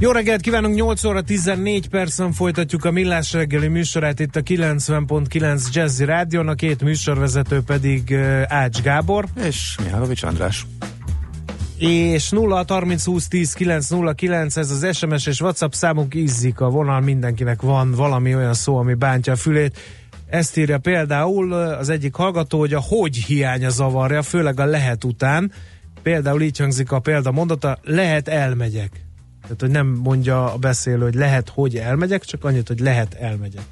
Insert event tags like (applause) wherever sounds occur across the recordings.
Jó reggelt kívánunk, 8 óra 14 percen folytatjuk a Millás reggeli műsorát itt a 90.9 Jazzy Rádion, a két műsorvezető pedig Ács Gábor. És Mihálovics András. És 0 30 20 10 9 0 9 ez az SMS és WhatsApp számunk ízzik a vonal, mindenkinek van valami olyan szó, ami bántja a fülét. Ezt írja például az egyik hallgató, hogy a hogy hiánya zavarja, főleg a lehet után. Például így hangzik a példa mondata, lehet elmegyek. Tehát, hogy nem mondja a beszélő, hogy lehet, hogy elmegyek, csak annyit, hogy lehet elmegyek.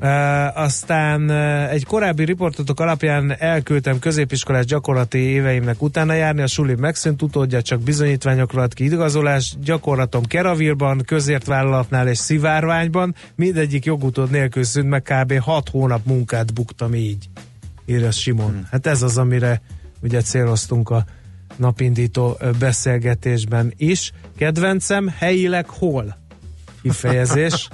Uh, aztán uh, egy korábbi riportotok alapján elküldtem középiskolás gyakorlati éveimnek utána járni, a suli megszűnt utódja, csak bizonyítványokra ad ki igazolás, gyakorlatom Keravírban, közért vállalatnál és Szivárványban, mindegyik jogutód nélkül szűnt, meg kb. 6 hónap munkát buktam így, írja Simon. Hmm. Hát ez az, amire ugye céloztunk a napindító beszélgetésben is. Kedvencem helyileg hol? Kifejezés.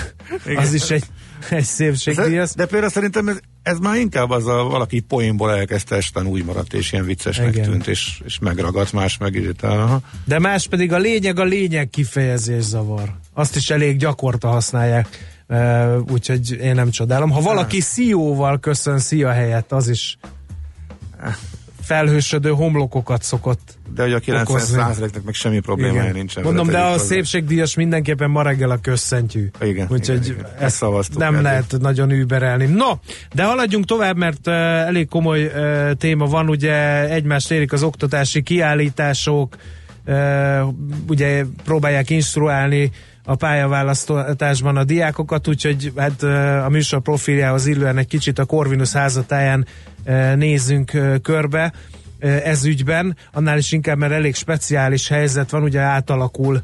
(laughs) az is egy, egy szépségdíjas. De, de például szerintem ez, ez már inkább az a valaki poénból elkezdte, esten úgy maradt, és ilyen viccesnek Igen. tűnt, és, és megragadt, más megírta. De más pedig a lényeg, a lényeg kifejezés zavar. Azt is elég gyakorta használják. Uh, úgyhogy én nem csodálom. Ha valaki szióval köszön szia helyett, az is felhősödő homlokokat szokott De hogy a 90%-nak meg semmi problémája Igen. nincsen. Mondom, de a szépségdíjas mindenképpen ma reggel a közszentjű. Igen. Úgyhogy igen, igen. ezt nem el. lehet nagyon überelni. No, de haladjunk tovább, mert uh, elég komoly uh, téma van, ugye egymást érik az oktatási kiállítások, uh, ugye próbálják instruálni a pályaválasztásban a diákokat, úgyhogy hát a műsor profiljához illően egy kicsit a Corvinus házatáján nézzünk körbe ez ügyben, annál is inkább, mert elég speciális helyzet van, ugye átalakul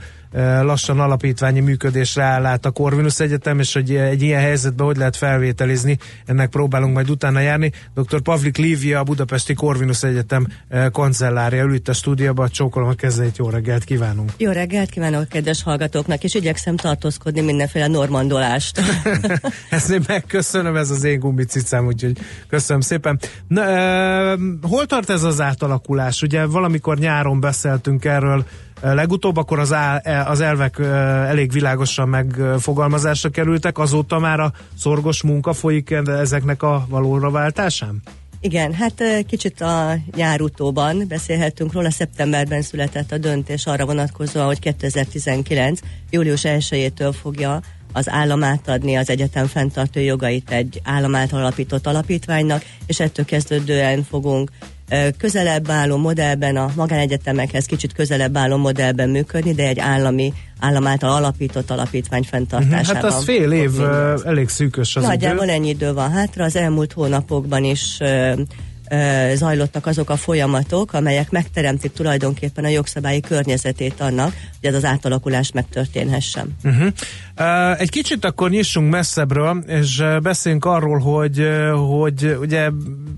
lassan alapítványi működésre áll át a Corvinus Egyetem, és hogy egy ilyen helyzetben hogy lehet felvételizni, ennek próbálunk majd utána járni. Dr. Pavlik Lívia, a Budapesti Corvinus Egyetem kancellárja ül itt a stúdióban, csókolom a kezeit, jó reggelt kívánunk! Jó reggelt kívánok kedves hallgatóknak, és igyekszem tartózkodni mindenféle normandolást. (laughs) Ezt én megköszönöm, ez az én gumbicicám, úgyhogy köszönöm szépen. Na, e, hol tart ez az átalakulás? Ugye valamikor nyáron beszéltünk erről, legutóbb, akkor az, á, e, az elvek elég világosan megfogalmazásra kerültek, azóta már a szorgos munka folyik ezeknek a valóra váltásán? Igen, hát kicsit a nyár utóban beszélhettünk róla, szeptemberben született a döntés arra vonatkozóan, hogy 2019. július 1-től fogja az állam átadni az egyetem fenntartó jogait egy állam által alapított alapítványnak, és ettől kezdődően fogunk közelebb álló modellben, a magánegyetemekhez kicsit közelebb álló modellben működni, de egy állami, állam által alapított alapítvány fenntartásában. Hát az fél év elég szűkös az Nagyjából ennyi idő van hátra, az elmúlt hónapokban is zajlottak azok a folyamatok, amelyek megteremtik tulajdonképpen a jogszabályi környezetét annak, hogy ez az átalakulás megtörténhessen. Uh-huh. Uh, egy kicsit akkor nyissunk messzebbről, és beszéljünk arról, hogy, hogy ugye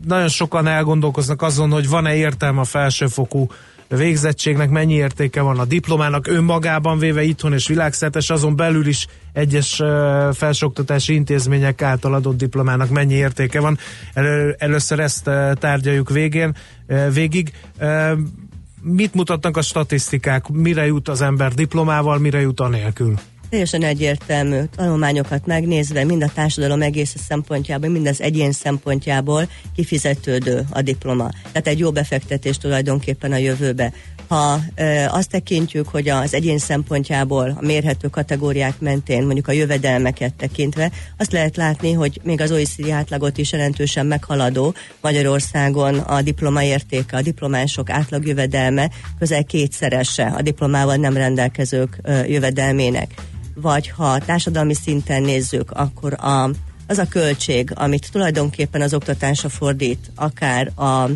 nagyon sokan elgondolkoznak azon, hogy van-e értelme a felsőfokú végzettségnek mennyi értéke van a diplomának önmagában véve itthon és világszertes, azon belül is egyes felsőoktatási intézmények által adott diplomának mennyi értéke van. Elő, először ezt tárgyaljuk végén, végig. Mit mutatnak a statisztikák? Mire jut az ember diplomával, mire jut anélkül? Teljesen egyértelmű tanulmányokat megnézve, mind a társadalom egész szempontjából, mind az egyén szempontjából kifizetődő a diploma. Tehát egy jó befektetés tulajdonképpen a jövőbe. Ha e, azt tekintjük, hogy az egyén szempontjából a mérhető kategóriák mentén, mondjuk a jövedelmeket tekintve, azt lehet látni, hogy még az OECD átlagot is jelentősen meghaladó Magyarországon a diploma értéke, a diplomások átlag közel kétszerese a diplomával nem rendelkezők e, jövedelmének vagy ha társadalmi szinten nézzük, akkor a, az a költség, amit tulajdonképpen az oktatásra fordít, akár a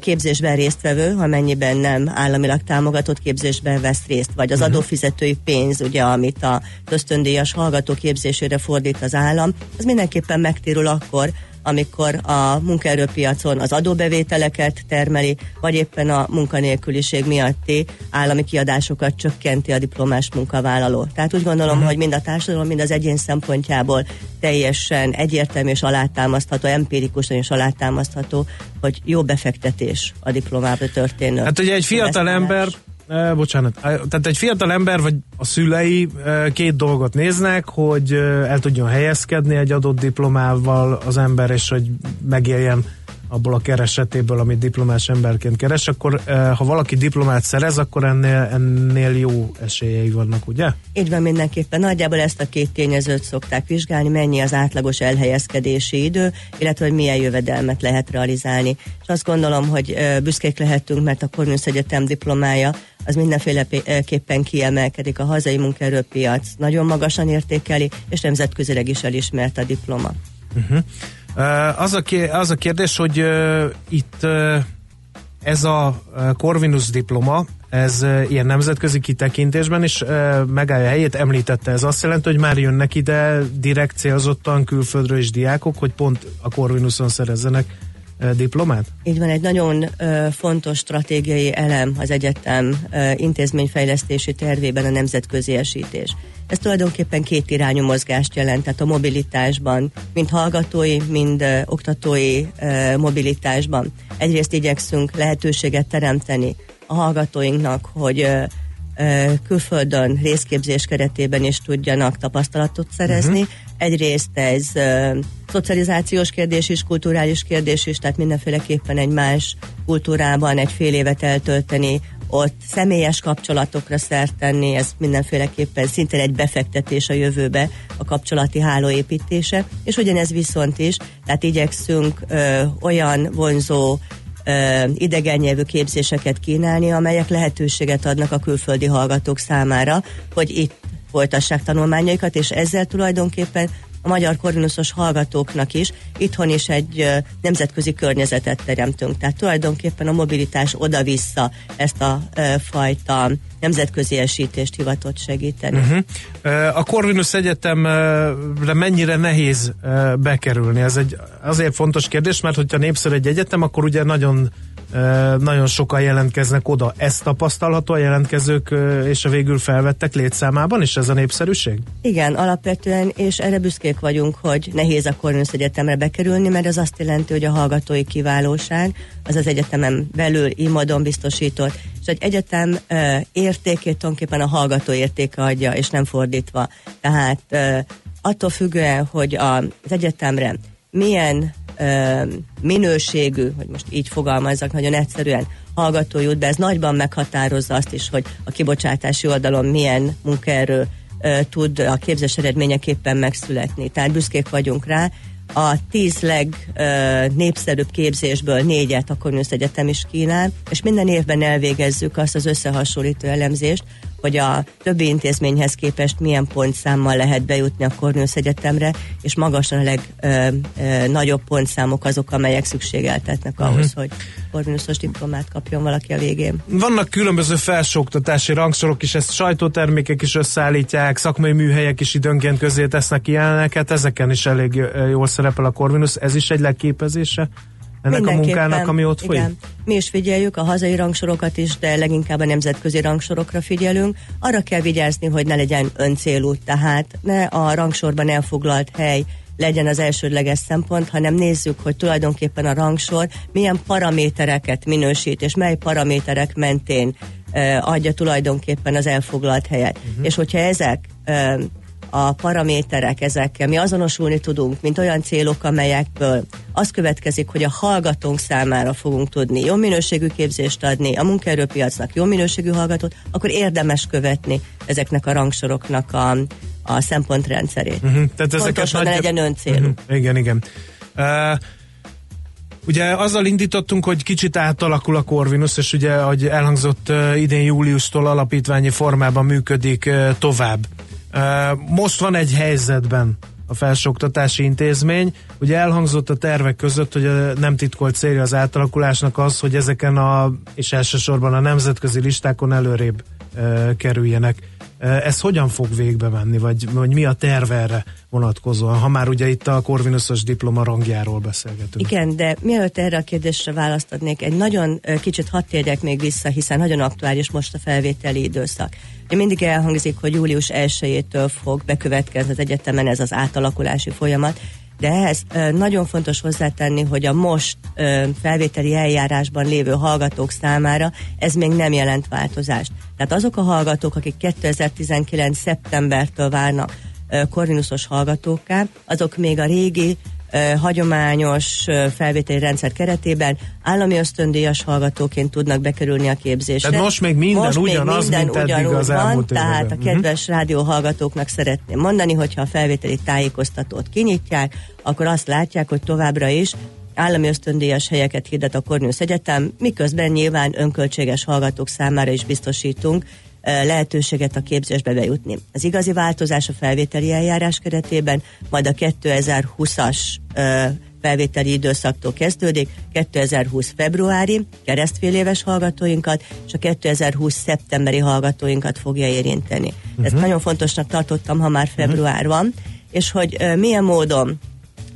képzésben résztvevő, amennyiben nem államilag támogatott képzésben vesz részt, vagy az uh-huh. adófizetői pénz, ugye, amit a ösztöndíjas hallgató képzésére fordít az állam, az mindenképpen megtérül akkor, amikor a munkaerőpiacon az adóbevételeket termeli, vagy éppen a munkanélküliség miatti állami kiadásokat csökkenti a diplomás munkavállaló. Tehát úgy gondolom, uh-huh. hogy mind a társadalom, mind az egyén szempontjából teljesen egyértelmű és alátámasztható, empirikusan és alátámasztható, hogy jó befektetés a diplomába történő. Hát ugye egy fiatal ember E, bocsánat, tehát egy fiatal ember vagy a szülei két dolgot néznek, hogy el tudjon helyezkedni egy adott diplomával az ember, és hogy megéljen abból a keresetéből, amit diplomás emberként keres, akkor ha valaki diplomát szerez, akkor ennél, ennél jó esélyei vannak, ugye? Így van mindenképpen. Nagyjából ezt a két tényezőt szokták vizsgálni, mennyi az átlagos elhelyezkedési idő, illetve hogy milyen jövedelmet lehet realizálni. És azt gondolom, hogy büszkék lehetünk, mert a Corvinus Egyetem diplomája az mindenféleképpen kiemelkedik. A hazai munkaerőpiac nagyon magasan értékeli, és nemzetközileg is elismert a diploma. Uh-huh. Az a, az a kérdés, hogy itt ez a Corvinus diploma, ez ilyen nemzetközi kitekintésben is megállja a helyét, említette. Ez azt jelenti, hogy már jönnek ide direkt célzottan külföldről is diákok, hogy pont a Corvinuson szerezzenek diplomát? Így van, egy nagyon uh, fontos stratégiai elem az egyetem uh, intézményfejlesztési tervében a nemzetközi esítés. Ez tulajdonképpen két irányú mozgást jelent, tehát a mobilitásban, mind hallgatói, mind uh, oktatói uh, mobilitásban. Egyrészt igyekszünk lehetőséget teremteni a hallgatóinknak, hogy uh, külföldön részképzés keretében is tudjanak tapasztalatot szerezni. Uh-huh. Egyrészt ez uh, szocializációs kérdés is, kulturális kérdés is, tehát mindenféleképpen egy más kultúrában egy fél évet eltölteni, ott személyes kapcsolatokra szert tenni, ez mindenféleképpen szintén egy befektetés a jövőbe, a kapcsolati hálóépítése, és ugyanez viszont is, tehát igyekszünk ö, olyan vonzó idegen nyelvű képzéseket kínálni, amelyek lehetőséget adnak a külföldi hallgatók számára, hogy itt folytassák tanulmányaikat, és ezzel tulajdonképpen a magyar korvinuszos hallgatóknak is itthon is egy nemzetközi környezetet teremtünk. Tehát tulajdonképpen a mobilitás oda-vissza ezt a fajta nemzetközi esítést hivatott segíteni. Uh-huh. A Corvinus Egyetemre mennyire nehéz bekerülni? Ez egy azért fontos kérdés, mert hogyha népszerű egy egyetem, akkor ugye nagyon nagyon sokan jelentkeznek oda. Ez tapasztalható a jelentkezők és a végül felvettek létszámában is ez a népszerűség? Igen, alapvetően, és erre büszkék vagyunk, hogy nehéz a Corvinus Egyetemre bekerülni, mert ez azt jelenti, hogy a hallgatói kiválóság az az egyetemen belül immadon biztosított, és egy egyetem értékét tulajdonképpen a hallgató értéke adja, és nem fordítva. Tehát attól függően, hogy az egyetemre milyen ö, minőségű, hogy most így fogalmazzak nagyon egyszerűen, hallgató jut be, ez nagyban meghatározza azt is, hogy a kibocsátási oldalon milyen munkaerő ö, tud a képzés eredményeképpen megszületni. Tehát büszkék vagyunk rá, a tíz legnépszerűbb képzésből négyet a Corvinus Egyetem is kínál, és minden évben elvégezzük azt az összehasonlító elemzést, hogy a többi intézményhez képest milyen pontszámmal lehet bejutni a Cornelius Egyetemre, és magasan a legnagyobb pontszámok azok, amelyek szükségeltetnek uh-huh. ahhoz, hogy Corneliusos diplomát kapjon valaki a végén. Vannak különböző felsőoktatási rangsorok is, ezt sajtótermékek is összeállítják, szakmai műhelyek is időnként közé tesznek ilyeneket, ezeken is elég jól szerepel a Corvinus, ez is egy legképezése ennek a munkának, ami ott folyik? Igen. Mi is figyeljük a hazai rangsorokat is, de leginkább a nemzetközi rangsorokra figyelünk. Arra kell vigyázni, hogy ne legyen öncélú, tehát ne a rangsorban elfoglalt hely legyen az elsődleges szempont, hanem nézzük, hogy tulajdonképpen a rangsor milyen paramétereket minősít, és mely paraméterek mentén uh, adja tulajdonképpen az elfoglalt helyet. Uh-huh. És hogyha ezek uh, a paraméterek ezekkel mi azonosulni tudunk, mint olyan célok, amelyekből az következik, hogy a hallgatónk számára fogunk tudni jó minőségű képzést adni, a munkaerőpiacnak jó minőségű hallgatót, akkor érdemes követni ezeknek a rangsoroknak a, a szempontrendszerét. Uh-huh. Tehát Pontosan nagy... legyen öncélú. Uh-huh. Igen, igen. Uh, Ugye azzal indítottunk, hogy kicsit átalakul a Corvinus, és ugye, ahogy elhangzott idén júliustól alapítványi formában működik tovább. Most van egy helyzetben a felsőoktatási intézmény. Ugye elhangzott a tervek között, hogy a nem titkolt célja az átalakulásnak az, hogy ezeken a, és elsősorban a nemzetközi listákon előrébb kerüljenek. Ez hogyan fog végbe menni, vagy, vagy mi a terv erre vonatkozóan, ha már ugye itt a Corvinusos diploma rangjáról beszélgetünk? Igen, de mielőtt erre a kérdésre választ adnék, egy nagyon kicsit hadd térjek még vissza, hiszen nagyon aktuális most a felvételi időszak. Ugye mindig elhangzik, hogy július 1-től fog bekövetkezni az egyetemen ez az átalakulási folyamat, de ehhez nagyon fontos hozzátenni, hogy a most felvételi eljárásban lévő hallgatók számára ez még nem jelent változást. Tehát azok a hallgatók, akik 2019. szeptembertől várnak Corvinusos hallgatókká, azok még a régi hagyományos felvételi rendszer keretében állami ösztöndíjas hallgatóként tudnak bekerülni a képzésre. Tehát most még minden most ugyanaz, még minden mint eddig az van, Tehát a kedves uh-huh. rádióhallgatóknak szeretném mondani, hogyha a felvételi tájékoztatót kinyitják, akkor azt látják, hogy továbbra is állami ösztöndíjas helyeket hirdet a Cornelius Egyetem, miközben nyilván önköltséges hallgatók számára is biztosítunk lehetőséget a képzésbe bejutni. Az igazi változás a felvételi eljárás keretében, majd a 2020-as felvételi időszaktól kezdődik, 2020 februári keresztfél éves hallgatóinkat, és a 2020 szeptemberi hallgatóinkat fogja érinteni. Uh-huh. Ezt mhm. nagyon fontosnak tartottam, ha már február van, és hogy uh, milyen módon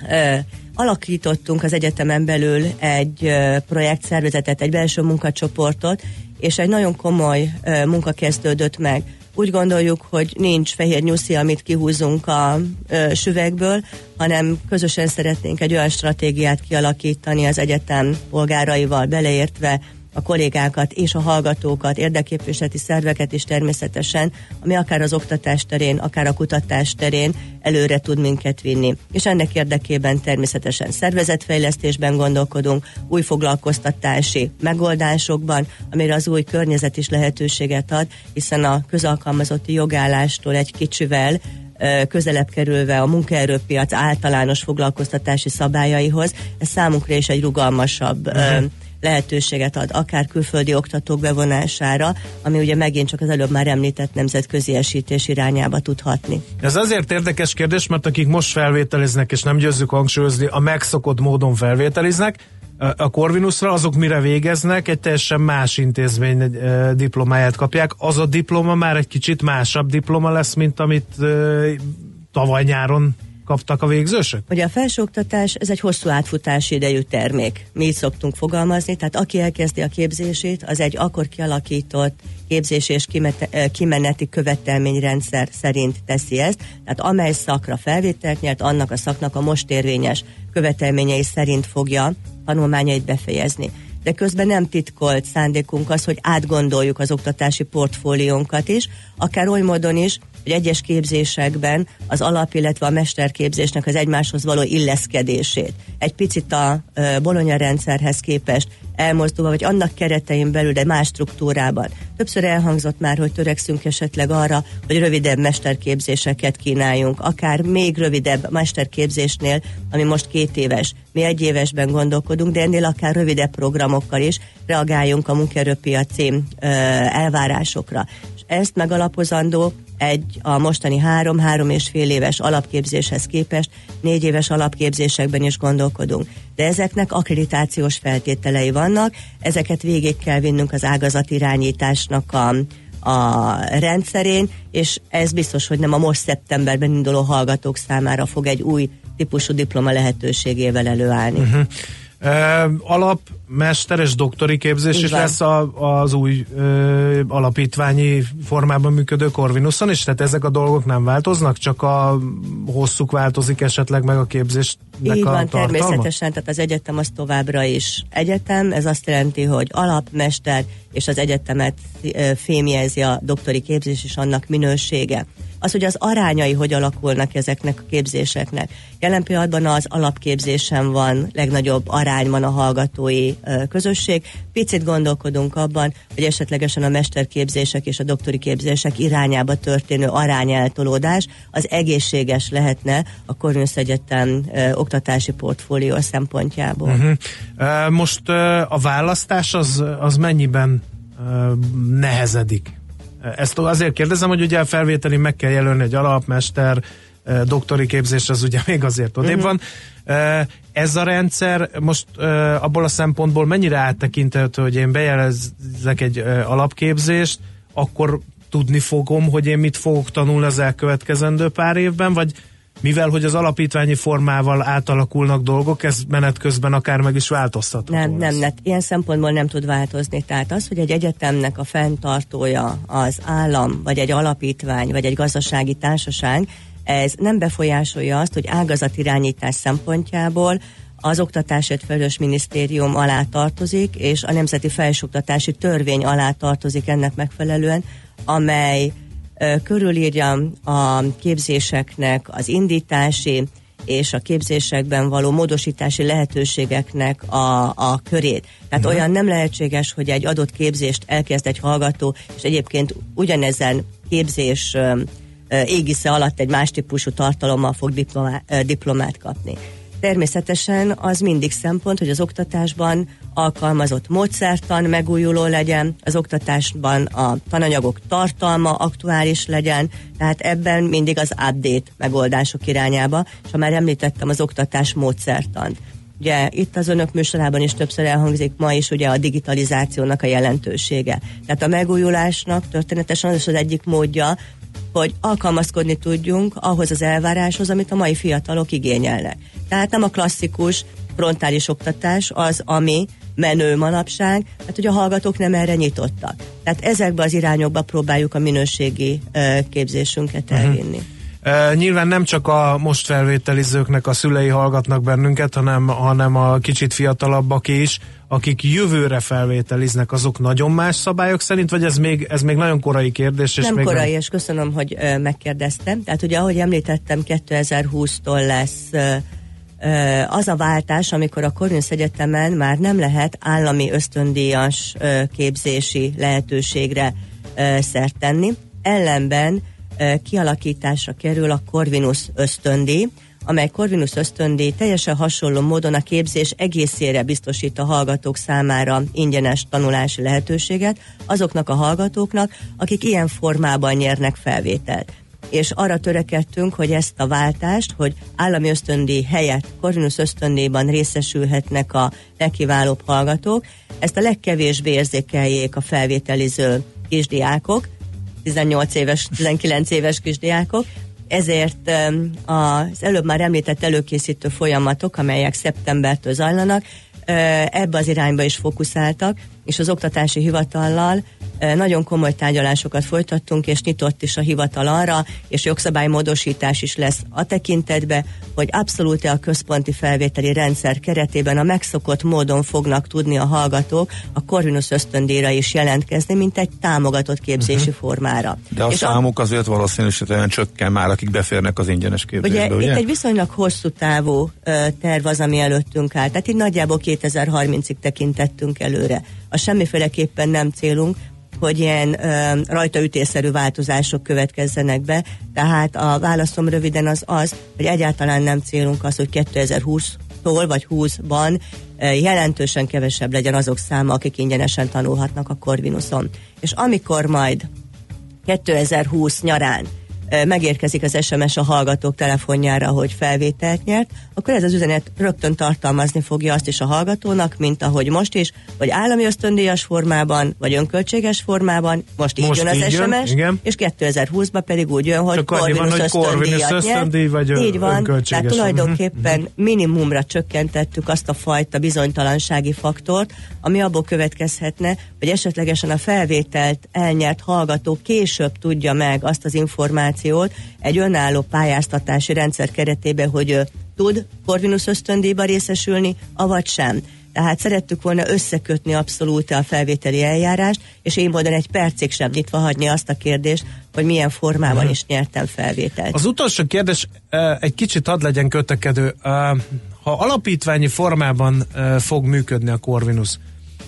uh, alakítottunk az egyetemen belül egy uh, projektszervezetet, egy belső munkacsoportot, és egy nagyon komoly uh, munka kezdődött meg. Úgy gondoljuk, hogy nincs fehér nyuszi, amit kihúzunk a uh, süvegből, hanem közösen szeretnénk egy olyan stratégiát kialakítani az egyetem polgáraival beleértve a kollégákat és a hallgatókat, érdekképviseleti szerveket is természetesen, ami akár az oktatás terén, akár a kutatás terén előre tud minket vinni. És ennek érdekében természetesen szervezetfejlesztésben gondolkodunk, új foglalkoztatási megoldásokban, amire az új környezet is lehetőséget ad, hiszen a közalkalmazotti jogállástól egy kicsivel közelebb kerülve a munkaerőpiac általános foglalkoztatási szabályaihoz, ez számunkra is egy rugalmasabb uh-huh lehetőséget ad akár külföldi oktatók bevonására, ami ugye megint csak az előbb már említett nemzetközi esítés irányába tudhatni. Ez azért érdekes kérdés, mert akik most felvételiznek, és nem győzzük hangsúlyozni, a megszokott módon felvételiznek, a Corvinusra, azok mire végeznek, egy teljesen más intézmény diplomáját kapják. Az a diploma már egy kicsit másabb diploma lesz, mint amit tavaly nyáron kaptak a végzősök? Ugye a felsőoktatás, ez egy hosszú átfutási idejű termék. Mi így szoktunk fogalmazni, tehát aki elkezdi a képzését, az egy akkor kialakított képzés és eh, kimeneti követelményrendszer szerint teszi ezt, tehát amely szakra felvételt nyert, annak a szaknak a most érvényes követelményei szerint fogja tanulmányait befejezni de közben nem titkolt szándékunk az, hogy átgondoljuk az oktatási portfóliónkat is, akár oly módon is, hogy egyes képzésekben az alap, illetve a mesterképzésnek az egymáshoz való illeszkedését egy picit a bolonya rendszerhez képest elmozdulva, vagy annak keretein belül, de más struktúrában. Többször elhangzott már, hogy törekszünk esetleg arra, hogy rövidebb mesterképzéseket kínáljunk, akár még rövidebb mesterképzésnél, ami most két éves. Mi egy évesben gondolkodunk, de ennél akár rövidebb programokkal is reagáljunk a munkerőpiaci elvárásokra. Ezt megalapozandó egy a mostani három-három és fél éves alapképzéshez képest négy éves alapképzésekben is gondolkodunk. De ezeknek akkreditációs feltételei vannak, ezeket végig kell vinnünk az ágazatirányításnak a, a rendszerén, és ez biztos, hogy nem a most szeptemberben induló hallgatók számára fog egy új típusú diploma lehetőségével előállni. Uh-huh. Uh, alap, mesteres doktori képzés is lesz a, az új uh, alapítványi formában működő Corvinuson, és tehát ezek a dolgok nem változnak, csak a hosszuk változik esetleg meg a képzésnek Így a van, tartalma? természetesen, tehát az egyetem az továbbra is egyetem, ez azt jelenti, hogy alapmester és az egyetemet fémjezi a doktori képzés és annak minősége az, hogy az arányai hogy alakulnak ezeknek a képzéseknek. Jelen pillanatban az alapképzésen van legnagyobb arányban a hallgatói közösség. Picit gondolkodunk abban, hogy esetlegesen a mesterképzések és a doktori képzések irányába történő arányeltolódás az egészséges lehetne a Corvinus Egyetem oktatási portfólió szempontjából. Uh-huh. Most a választás az, az mennyiben nehezedik? Ezt azért kérdezem, hogy ugye a felvételi meg kell jelölni egy alapmester, doktori képzés az ugye még azért odébb uh-huh. van. Ez a rendszer most abból a szempontból mennyire áttekinthető, hogy én bejelezzek egy alapképzést, akkor tudni fogom, hogy én mit fogok tanulni az elkövetkezendő pár évben, vagy mivel hogy az alapítványi formával átalakulnak dolgok, ez menet közben akár meg is változtatható. Nem, nem, nem, ilyen szempontból nem tud változni. Tehát az, hogy egy egyetemnek a fenntartója az állam, vagy egy alapítvány, vagy egy gazdasági társaság, ez nem befolyásolja azt, hogy ágazatirányítás szempontjából az Oktatásért Felelős Minisztérium alá tartozik, és a Nemzeti Felsőoktatási Törvény alá tartozik ennek megfelelően, amely körülírja a képzéseknek az indítási és a képzésekben való módosítási lehetőségeknek a, a körét. Tehát uh-huh. olyan nem lehetséges, hogy egy adott képzést elkezd egy hallgató, és egyébként ugyanezen képzés égisze alatt egy más típusú tartalommal fog diplomát, diplomát kapni. Természetesen az mindig szempont, hogy az oktatásban alkalmazott módszertan megújuló legyen, az oktatásban a tananyagok tartalma aktuális legyen, tehát ebben mindig az update megoldások irányába, és ha már említettem az oktatás módszertant. Ugye itt az önök műsorában is többször elhangzik ma is ugye a digitalizációnak a jelentősége. Tehát a megújulásnak történetesen az az egyik módja, hogy alkalmazkodni tudjunk ahhoz az elváráshoz, amit a mai fiatalok igényelnek. Tehát nem a klasszikus frontális oktatás az, ami menő manapság, hát hogy a hallgatók nem erre nyitottak. Tehát ezekbe az irányokba próbáljuk a minőségi képzésünket mhm. elvinni. Uh-huh. Nyilván nem csak a most felvételizőknek a szülei hallgatnak bennünket, hanem, hanem a kicsit fiatalabbak is, akik jövőre felvételiznek, azok nagyon más szabályok szerint, vagy ez még, ez még nagyon korai kérdés? És nem még korai, nem... és köszönöm, hogy uh, megkérdeztem. Tehát ugye, ahogy említettem, 2020-tól lesz uh, az a váltás, amikor a Corvinus Egyetemen már nem lehet állami ösztöndíjas képzési lehetőségre szert tenni. Ellenben kialakításra kerül a Corvinus ösztöndíj, amely Corvinus ösztöndíj teljesen hasonló módon a képzés egészére biztosít a hallgatók számára ingyenes tanulási lehetőséget azoknak a hallgatóknak, akik ilyen formában nyernek felvételt. És arra törekedtünk, hogy ezt a váltást, hogy állami ösztöndíj helyett Corvinus ösztöndíjban részesülhetnek a legkiválóbb hallgatók, ezt a legkevésbé érzékeljék a felvételiző kisdiákok, 18 éves, 19 éves kisdiákok, ezért az előbb már említett előkészítő folyamatok, amelyek szeptembertől zajlanak, ebbe az irányba is fókuszáltak, és az oktatási hivatallal nagyon komoly tárgyalásokat folytattunk, és nyitott is a hivatal arra, és jogszabálymódosítás is lesz a tekintetbe, hogy abszolút a központi felvételi rendszer keretében a megszokott módon fognak tudni a hallgatók a Corvinus ösztöndíjra is jelentkezni, mint egy támogatott képzési uh-huh. formára. De a és számuk a... azért valószínűsítően csökken már, akik beférnek az ingyenes képzésbe, ugye? ugye? Itt egy viszonylag hosszú távú uh, terv az, ami előttünk áll. Tehát itt nagyjából 2030-ig tekintettünk előre. A semmiféleképpen nem célunk, hogy ilyen ö, rajtaütésszerű változások következzenek be. Tehát a válaszom röviden az az, hogy egyáltalán nem célunk az, hogy 2020-tól vagy 20-ban jelentősen kevesebb legyen azok száma, akik ingyenesen tanulhatnak a Corvinuson. És amikor majd 2020 nyarán megérkezik az SMS a hallgatók telefonjára, hogy felvételt nyert, akkor ez az üzenet rögtön tartalmazni fogja azt is a hallgatónak, mint ahogy most is, vagy állami ösztöndíjas formában, vagy önköltséges formában, most így most jön az így SMS, jön, és 2020-ban pedig úgy jön, hogy Corvinus ösztöndíjat vagy Így van, tehát tulajdonképpen uh-huh. minimumra csökkentettük azt a fajta bizonytalansági faktort, ami abból következhetne, hogy esetlegesen a felvételt elnyert hallgató később tudja meg azt az információt egy önálló pályáztatási rendszer keretében, hogy tud Corvinus ösztöndíjba részesülni, avagy sem. Tehát szerettük volna összekötni abszolút a felvételi eljárást, és én módon egy percig sem nyitva hagyni azt a kérdést, hogy milyen formában hmm. is nyertem felvételt. Az utolsó kérdés egy kicsit hadd legyen kötekedő. Ha alapítványi formában fog működni a Corvinus,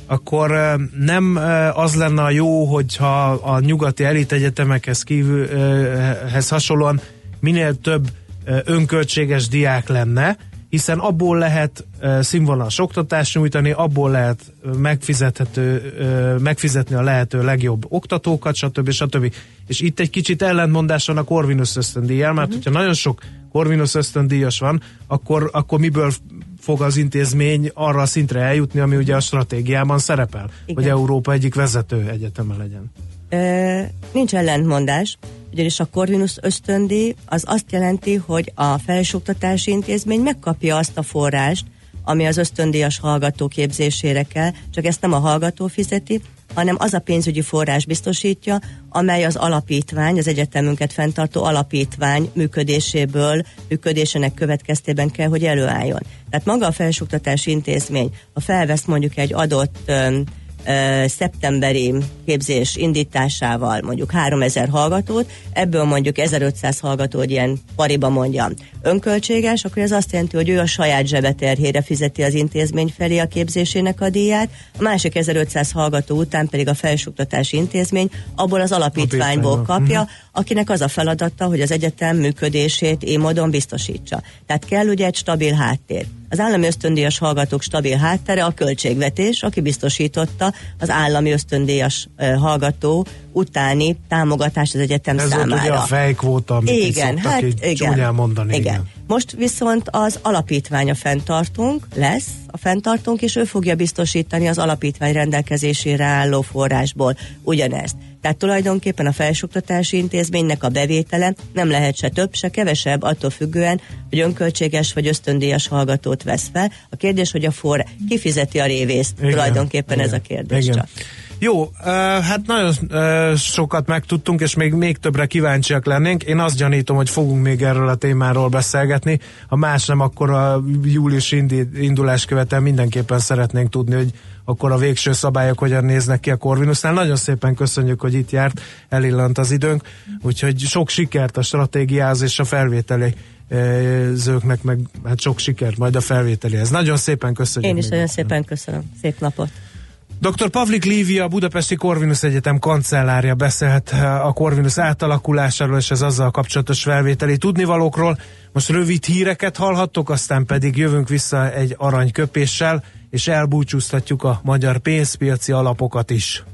akkor nem az lenne a jó, hogyha a nyugati elit egyetemekhez kívülhez hasonlóan minél több önköltséges diák lenne, hiszen abból lehet színvonalas oktatást nyújtani, abból lehet megfizethető, megfizetni a lehető legjobb oktatókat, stb. stb. És itt egy kicsit ellentmondás van a Corvinus ösztöndíjjal, mert uh-huh. hogyha nagyon sok Corvinus ösztöndíjas van, akkor, akkor miből fog az intézmény arra a szintre eljutni, ami ugye a stratégiában szerepel, Igen. hogy Európa egyik vezető egyeteme legyen. E, nincs ellentmondás, ugyanis a Corvinus ösztöndi az azt jelenti, hogy a felsőoktatási intézmény megkapja azt a forrást, ami az ösztöndíjas hallgató képzésére kell, csak ezt nem a hallgató fizeti, hanem az a pénzügyi forrás biztosítja, amely az alapítvány, az egyetemünket fenntartó alapítvány működéséből, működésének következtében kell, hogy előálljon. Tehát maga a felsőoktatási intézmény, ha felvesz mondjuk egy adott szeptemberi képzés indításával mondjuk 3000 hallgatót, ebből mondjuk 1500 hallgató, hogy ilyen pariba mondjam, önköltséges, akkor ez azt jelenti, hogy ő a saját zsebeterhére fizeti az intézmény felé a képzésének a díját, a másik 1500 hallgató után pedig a felsőoktatási intézmény abból az alapítványból kapja, uh-huh. akinek az a feladata, hogy az egyetem működését én módon biztosítsa. Tehát kell ugye egy stabil háttér. Az állami ösztöndíjas hallgatók stabil háttere a költségvetés, aki biztosította az állami ösztöndíjas hallgató utáni támogatást az egyetem Ez számára. Ez ugye a fejkvóta, amit igen, hát, igen, mondani. Igen. igen. Most viszont az alapítvány a fenntartunk, lesz a fenntartunk, és ő fogja biztosítani az alapítvány rendelkezésére álló forrásból ugyanezt. Tehát tulajdonképpen a felsőoktatási intézménynek a bevétele nem lehet se több, se kevesebb, attól függően, hogy önköltséges vagy ösztöndíjas hallgatót vesz fel. A kérdés, hogy a for kifizeti a révészt, igen, tulajdonképpen igen, ez a kérdés igen. csak. Jó, uh, hát nagyon uh, sokat megtudtunk, és még, még többre kíváncsiak lennénk. Én azt gyanítom, hogy fogunk még erről a témáról beszélgetni. Ha más nem, akkor a július indulás követően mindenképpen szeretnénk tudni, hogy akkor a végső szabályok hogyan néznek ki a Corvinusnál. Nagyon szépen köszönjük, hogy itt járt, elillant az időnk, úgyhogy sok sikert a stratégiához és a felvételi zőknek, meg hát sok sikert majd a felvételihez. Nagyon szépen köszönjük. Én is nagyon szépen köszönöm. Szép napot. Dr. Pavlik Lívia, a Budapesti Corvinus Egyetem kancellárja beszélt a Corvinus átalakulásáról és az azzal kapcsolatos felvételi tudnivalókról. Most rövid híreket hallhattok, aztán pedig jövünk vissza egy aranyköpéssel és elbúcsúztatjuk a magyar pénzpiaci alapokat is.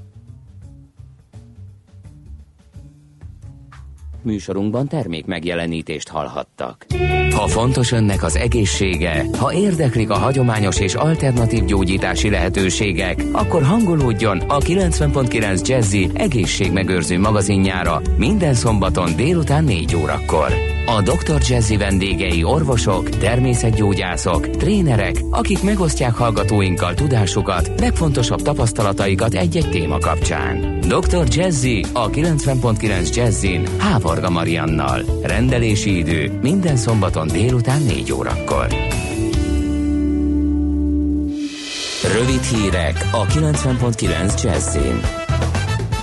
Műsorunkban termék megjelenítést hallhattak. Ha fontos önnek az egészsége, ha érdeklik a hagyományos és alternatív gyógyítási lehetőségek, akkor hangolódjon a 90.9 Jazzy egészségmegőrző magazinjára minden szombaton délután 4 órakor. A Dr. Jazzy vendégei orvosok, természetgyógyászok, trénerek, akik megosztják hallgatóinkkal tudásukat, legfontosabb tapasztalataikat egy-egy téma kapcsán. Dr. Jazzy a 90.9 Jazzin Hávarga Mariannal. Rendelési idő minden szombaton délután 4 órakor. Rövid hírek a 90.9 Jazzin.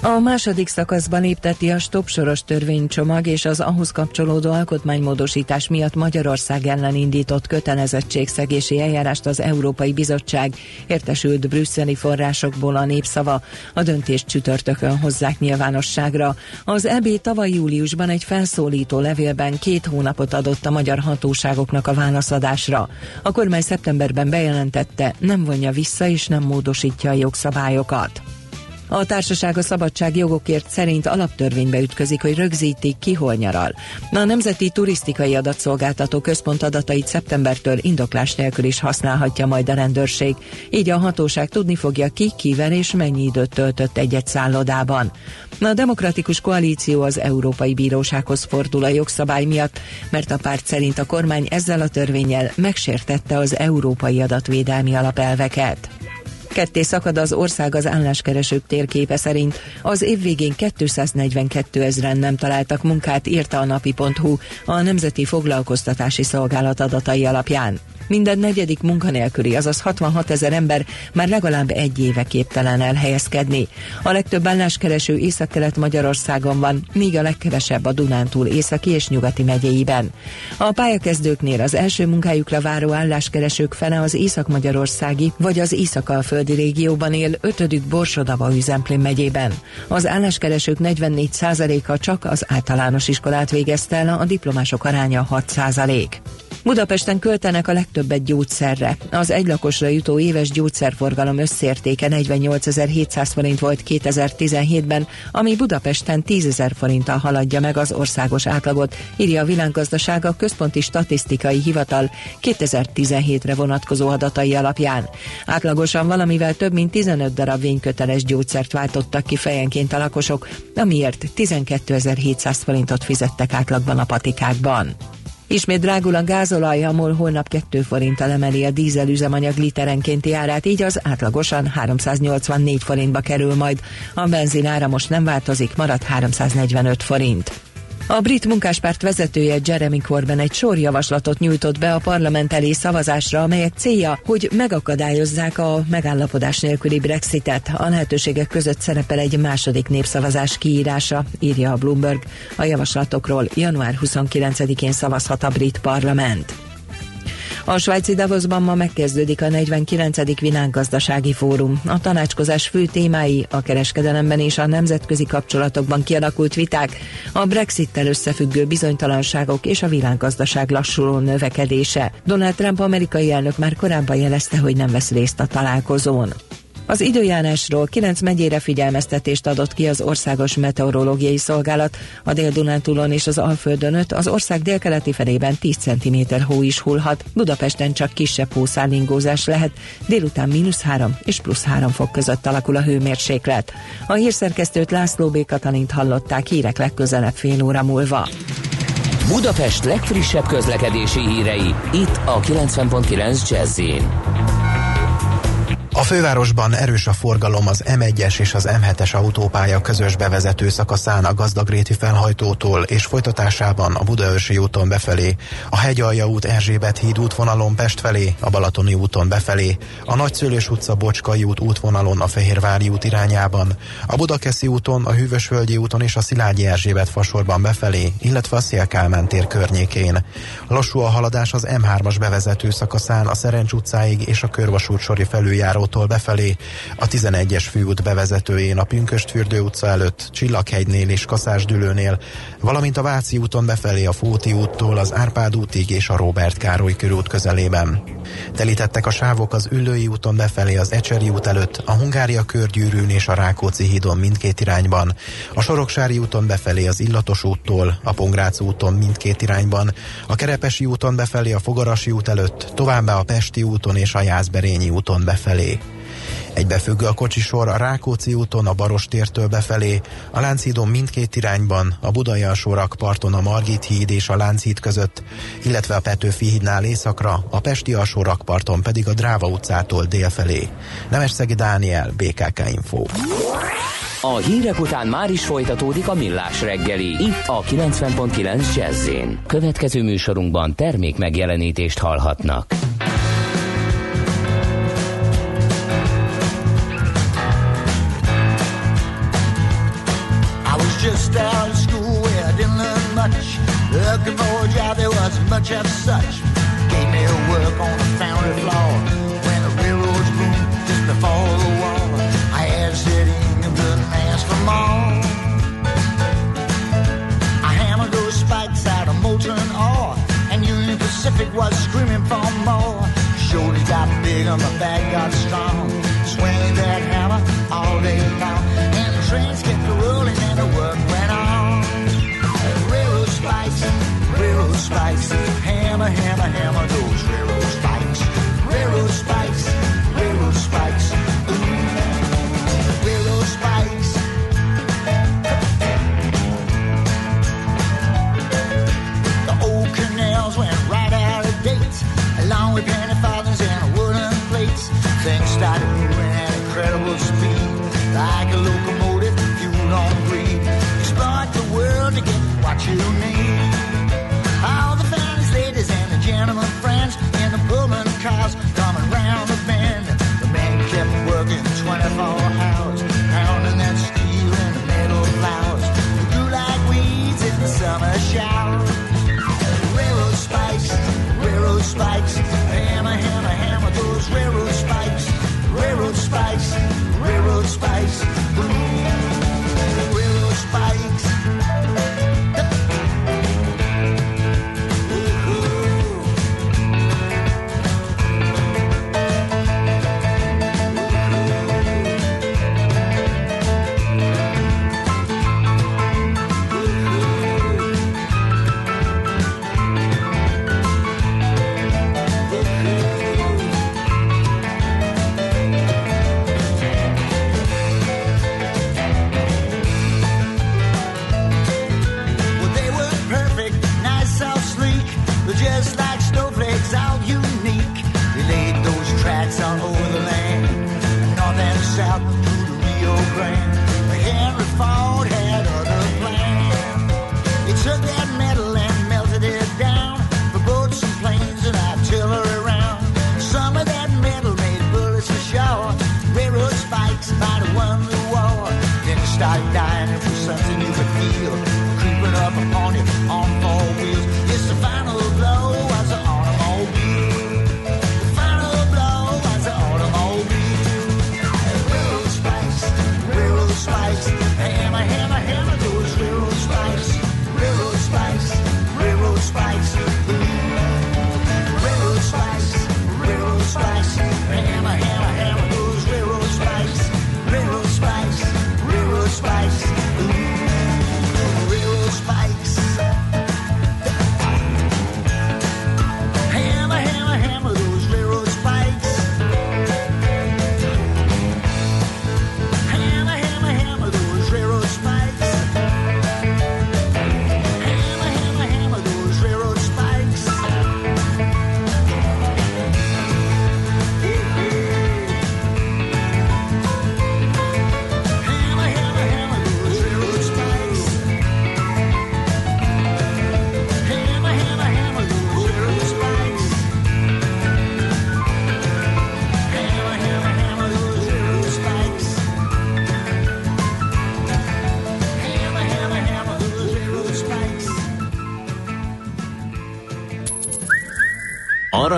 A második szakaszban lépteti a stopsoros törvénycsomag és az ahhoz kapcsolódó alkotmánymódosítás miatt Magyarország ellen indított kötelezettségszegési eljárást az Európai Bizottság értesült brüsszeli forrásokból a népszava. A döntést csütörtökön hozzák nyilvánosságra. Az EB tavaly júliusban egy felszólító levélben két hónapot adott a magyar hatóságoknak a válaszadásra. A kormány szeptemberben bejelentette, nem vonja vissza és nem módosítja a jogszabályokat. A társaság a szabadság jogokért szerint alaptörvénybe ütközik, hogy rögzítik ki hol nyaral. A Nemzeti Turisztikai Adatszolgáltató központ adatait szeptembertől indoklás nélkül is használhatja majd a rendőrség. Így a hatóság tudni fogja ki, kivel és mennyi időt töltött egy-egy szállodában. A Demokratikus Koalíció az Európai Bírósághoz fordul a jogszabály miatt, mert a párt szerint a kormány ezzel a törvényel megsértette az európai adatvédelmi alapelveket. Ketté szakad az ország az álláskeresők térképe szerint. Az év végén 242 ezeren nem találtak munkát, írta a napi.hu a Nemzeti Foglalkoztatási Szolgálat adatai alapján. Minden negyedik munkanélküli, azaz 66 ezer ember már legalább egy éve képtelen elhelyezkedni. A legtöbb álláskereső észak-kelet Magyarországon van, míg a legkevesebb a Dunántúl északi és nyugati megyéiben. A pályakezdőknél az első munkájukra váró álláskeresők fele az észak-magyarországi vagy az észak-alföldi régióban él, ötödük Borsodaba üzemplén megyében. Az álláskeresők 44%-a csak az általános iskolát végezte el, a diplomások aránya 6%. Budapesten költenek a legtöbbet gyógyszerre. Az egylakosra jutó éves gyógyszerforgalom összértéke 48.700 forint volt 2017-ben, ami Budapesten 10.000 forinttal haladja meg az országos átlagot, írja a világgazdaság a Központi Statisztikai Hivatal 2017-re vonatkozó adatai alapján. Átlagosan valamivel több mint 15 darab vényköteles gyógyszert váltottak ki fejenként a lakosok, amiért 12.700 forintot fizettek átlagban a patikákban. Ismét drágul a gázolaj, amol holnap 2 forinttal emeli a dízel üzemanyag literenkénti árát, így az átlagosan 384 forintba kerül majd. A benzin ára most nem változik, marad 345 forint. A brit munkáspárt vezetője Jeremy Corbyn egy sor javaslatot nyújtott be a parlament elé szavazásra, amelyek célja, hogy megakadályozzák a megállapodás nélküli Brexitet. A lehetőségek között szerepel egy második népszavazás kiírása, írja a Bloomberg. A javaslatokról január 29-én szavazhat a brit parlament. A svájci Davosban ma megkezdődik a 49. világgazdasági fórum. A tanácskozás fő témái a kereskedelemben és a nemzetközi kapcsolatokban kialakult viták, a Brexit-tel összefüggő bizonytalanságok és a világgazdaság lassuló növekedése. Donald Trump amerikai elnök már korábban jelezte, hogy nem vesz részt a találkozón. Az időjárásról 9 megyére figyelmeztetést adott ki az Országos Meteorológiai Szolgálat, a Dél-Dunántúlon és az Alföldön 5, az ország délkeleti felében 10 cm hó is hullhat, Budapesten csak kisebb hószállingózás lehet, délután mínusz 3 és plusz 3 fok között alakul a hőmérséklet. A hírszerkesztőt László B. Katalint hallották hírek legközelebb fél óra múlva. Budapest legfrissebb közlekedési hírei, itt a 90.9 jazz a fővárosban erős a forgalom az M1-es és az M7-es autópálya közös bevezető szakaszán a Gazdagréti felhajtótól és folytatásában a Budaörsi úton befelé, a Hegyalja út Erzsébet híd útvonalon Pest felé, a Balatoni úton befelé, a Nagyszőlős utca Bocskai út útvonalon a Fehérvári út irányában, a Budakeszi úton, a Hűvösvölgyi úton és a Szilágyi Erzsébet fasorban befelé, illetve a Szélkálmán tér környékén. Lassú a haladás az M3-as bevezető szakaszán a Szerencs utcáig és a Körvasút sori felüljáró Városvárostól befelé, a 11-es főút bevezetőjén a Pünköstfürdő utca előtt, Csillaghegynél és Kaszásdülőnél, valamint a Váci úton befelé a Fóti úttól az Árpád útig és a Robert Károly körút közelében. Telítettek a sávok az Üllői úton befelé az Ecseri út előtt, a Hungária körgyűrűn és a Rákóczi hídon mindkét irányban, a Soroksári úton befelé az Illatos úttól, a Pongrác úton mindkét irányban, a Kerepesi úton befelé a Fogarasi út előtt, továbbá a Pesti úton és a Jászberényi úton befelé. Egybefüggő a kocsisor a Rákóczi úton a Barostértől befelé, a Lánchídon mindkét irányban, a Budai alsó rakparton a Margit híd és a Lánchíd között, illetve a Petőfi hídnál északra, a Pesti alsó rakparton pedig a Dráva utcától délfelé. Nemesszegi Dániel, BKK Info. A hírek után már is folytatódik a millás reggeli, itt a 90.9 jazz Következő műsorunkban termék megjelenítést hallhatnak. Just out of school where I didn't learn much. Looking for a job, there wasn't much of such. Gave me a work on the foundry floor when the railroads boomed just before the war. I had to sit in and couldn't ask for more. I hammered those spikes out of molten ore, and Union Pacific was screaming for more. Shoulders got big and my back got strong. Swinging that hammer all day long, trains kept rolling and the work went on. Railroad spikes, railroad spikes, hammer, hammer, hammer those railroad spikes. Railroad spikes,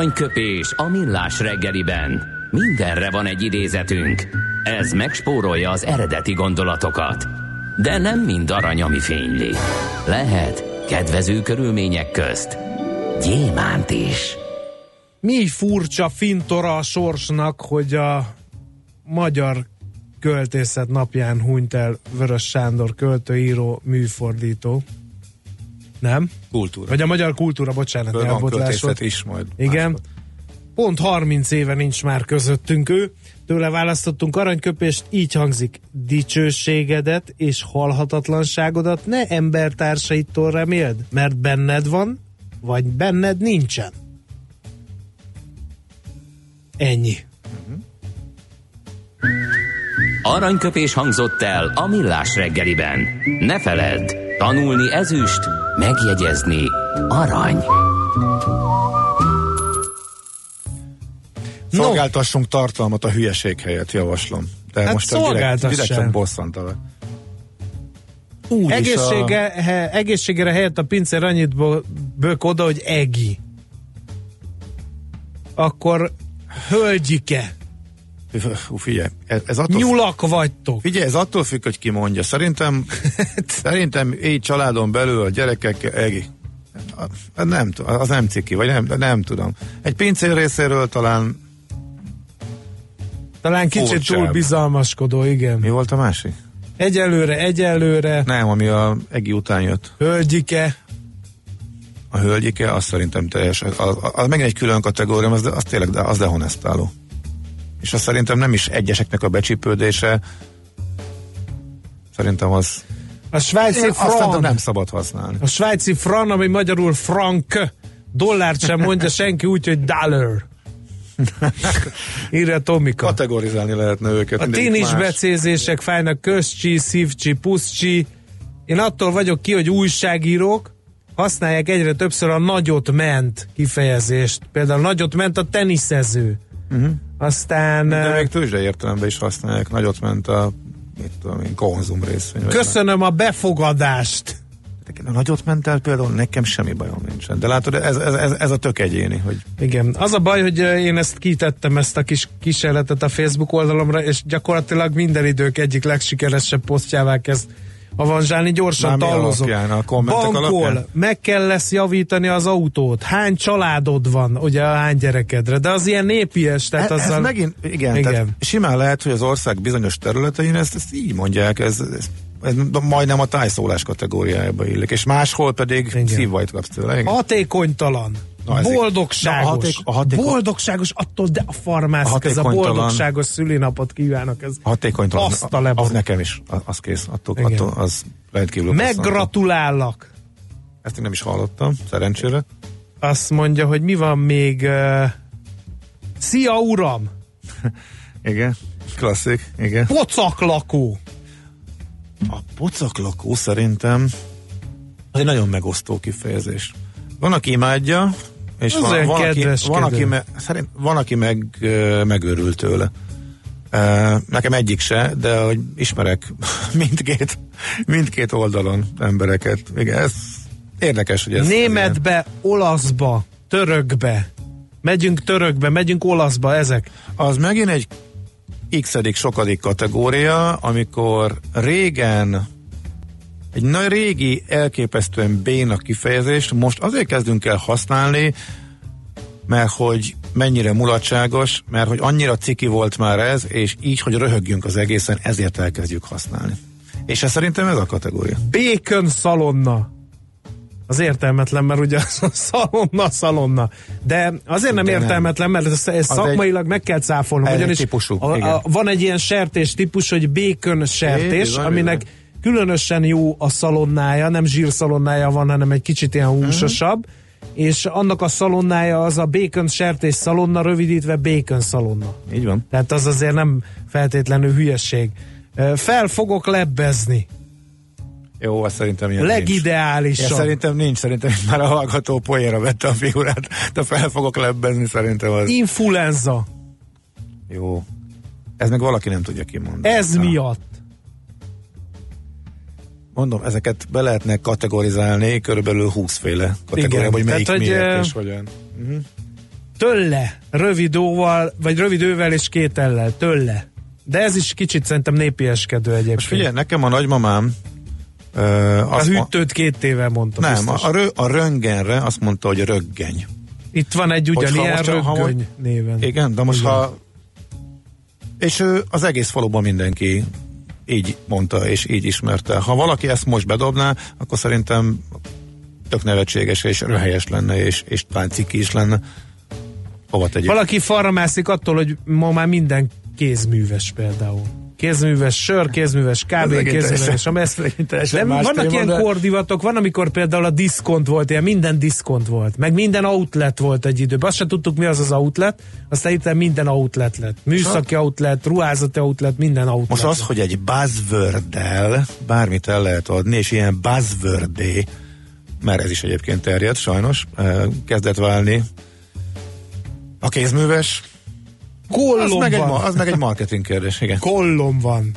Aranyköpés a millás reggeliben. Mindenre van egy idézetünk. Ez megspórolja az eredeti gondolatokat. De nem mind arany, ami fényli. Lehet kedvező körülmények közt gyémánt is. Mi furcsa fintora a sorsnak, hogy a magyar költészet napján hunyt el Vörös Sándor költőíró, műfordító. Nem? Kultúra. Vagy a magyar kultúra, bocsánat, Föl van elbotlás volt. költészet is majd. Igen. máskor. Pont 30 éve nincs már közöttünk ő. Tőle választottunk aranyköpést, így hangzik. Dicsőségedet és halhatatlanságodat ne embertársaitól reméld, mert benned van, vagy benned nincsen. Ennyi. Aranyköpés hangzott el a millás reggeliben. Ne feledd, tanulni ezüst, megjegyezni arany. No. Szolgáltassunk tartalmat a hülyeség helyett, javaslom. De Hát most a direkt, direkt csak bosszantalak. Úgy Egészsége, he, egészségére helyett a pincér annyit bök oda, hogy egi. Akkor hölgyike, a, hú, figyelj, ez, ez attól, nyulak vagytok. figyelj, ez attól függ, hogy ki mondja. Szerintem, (laughs) szerintem így családon belül a gyerekek egi. A- Nem, t- az nem ciki, vagy nem, nem tudom. Egy pincér részéről talán, Talán kicsit Furcsább. túl bizalmaskodó, igen. mi volt a másik? Egyelőre, egyelőre, Nem, ami a Egi után jött. hölgyike, A hölgyike, az szerintem teljes. Az, az, az megint egy külön kategória, az, az tényleg az dehonestáló. És az szerintem nem is egyeseknek a becsípődése, szerintem az a svájci azt szerintem fran, nem szabad használni. a svájci fran, ami magyarul frank, dollárt sem mondja senki úgy, hogy dollar. (laughs) Írja Tomika. Kategorizálni lehetne őket. A más. becézések fájnak, közcsi, szívcsi, puszcsi. Én attól vagyok ki, hogy újságírók használják egyre többször a nagyot ment kifejezést. Például nagyot ment a teniszező. Uh-huh. Aztán De még tőzsde értelemben is használják. Nagyot ment a mit tudom én, konzum részvény. köszönöm a befogadást. nem. A nagyot ment el például, nekem semmi bajom nincsen. De látod, ez, ez, ez, ez a tök egyéni, hogy Igen. Az a baj, hogy én ezt kitettem, ezt a kis kísérletet a Facebook oldalomra, és gyakorlatilag minden idők egyik legsikeresebb posztjává kezd avanzsálni, gyorsan Már tallozok. A Bankol, alapján? meg kell lesz javítani az autót. Hány családod van, ugye hány gyerekedre, de az ilyen népies, tehát ez, azzal... ez megint, igen, Igen. Tehát simán lehet, hogy az ország bizonyos területein ezt, ezt így mondják, ez, ez, ez majdnem a tájszólás kategóriájába illik, és máshol pedig szívvajt kapsz tőle. Igen. Hatékonytalan. Na, boldogságos. A haték- a hatéko- Boldogságos, attól de a farmászik, A ez a boldogságos szülinapot kívánok. Ez Hatékonytalan, Azt a az nekem is, az, kész, attól, Igen. attól az rendkívül bosszantó. Meggratulálok. Ezt még nem is hallottam, szerencsére. Azt mondja, hogy mi van még... Uh... Szia, uram! (laughs) Igen, klasszik, igen. Pocaklakó! A pocaklakó szerintem az egy nagyon megosztó kifejezés. Van, aki imádja, és Az van, van, aki, van, aki, me, szerint, van, aki meg megőrült tőle. Nekem egyik se, de hogy ismerek (laughs) mindkét, mindkét oldalon embereket. Igen, ez érdekes, hogy ez... Németbe, olaszba, törökbe. Megyünk törökbe, megyünk olaszba, ezek. Az megint egy x sokadik kategória, amikor régen egy nagy régi, elképesztően béna kifejezést most azért kezdünk el használni, mert hogy mennyire mulatságos, mert hogy annyira ciki volt már ez, és így, hogy röhögjünk az egészen, ezért elkezdjük használni. És ez szerintem ez a kategória. Bacon szalonna. Az értelmetlen, mert ugye szalonna, szalonna. De azért nem De nem. értelmetlen, mert ez, ez Az szakmailag meg kell cáfolnom. Egy Ugyanis típusú, a, a, van egy ilyen sertés típus, hogy bacon sertés, bizony, aminek bizony. Különösen jó a szalonnája, nem zsírszalonnája van, hanem egy kicsit ilyen húsosabb, és annak a szalonnája az a bacon sertés szalonna, rövidítve bacon szalonna. Így van. Tehát az azért nem feltétlenül hülyeség. Fel fogok lebbezni. Jó, az szerintem ilyen. Legideálisabb. Ilyen szerintem nincs, szerintem már a hallgató poénra vette a figurát, de fel fogok lebbezni, szerintem az Influenza. jó. Ez meg valaki nem tudja kimondani. Ez Na, miatt. Mondom, ezeket be lehetne kategorizálni körülbelül 20 féle kategóriába, hogy melyik tehát, hogy, miért ö, és hogyan. Tölle, rövid óval, vagy rövid ővel és két ellel, tölle. De ez is kicsit szerintem népieskedő egyébként. Most figyelj, nekem a nagymamám uh, a hűtőt két éve mondta. Nem, biztos. a, a, a röngenre azt mondta, hogy röggeny. Itt van egy ugyanilyen röggöny néven. Igen, de most igen. ha és ő az egész faluban mindenki így mondta és így ismerte. Ha valaki ezt most bedobná, akkor szerintem tök nevetséges és röhelyes lenne, és, és talán ciki is lenne. Hova tegyük? Valaki falra mászik attól, hogy ma már minden kézműves például kézműves sör, kézműves kávé, kézműves amesz. De vannak ilyen kordivatok, van, amikor például a diszkont volt, ilyen minden diszkont volt, meg minden outlet volt egy időben. Azt se tudtuk, mi az az outlet, aztán itt minden outlet lett. Műszaki outlet, ruházati outlet, minden outlet. Most az, hogy egy buzzword bármit el lehet adni, és ilyen buzzword mert ez is egyébként terjed, sajnos, eh, kezdett válni a kézműves, Kollom az meg, van. Egy, az meg egy marketing kérdés, igen. Kollom van.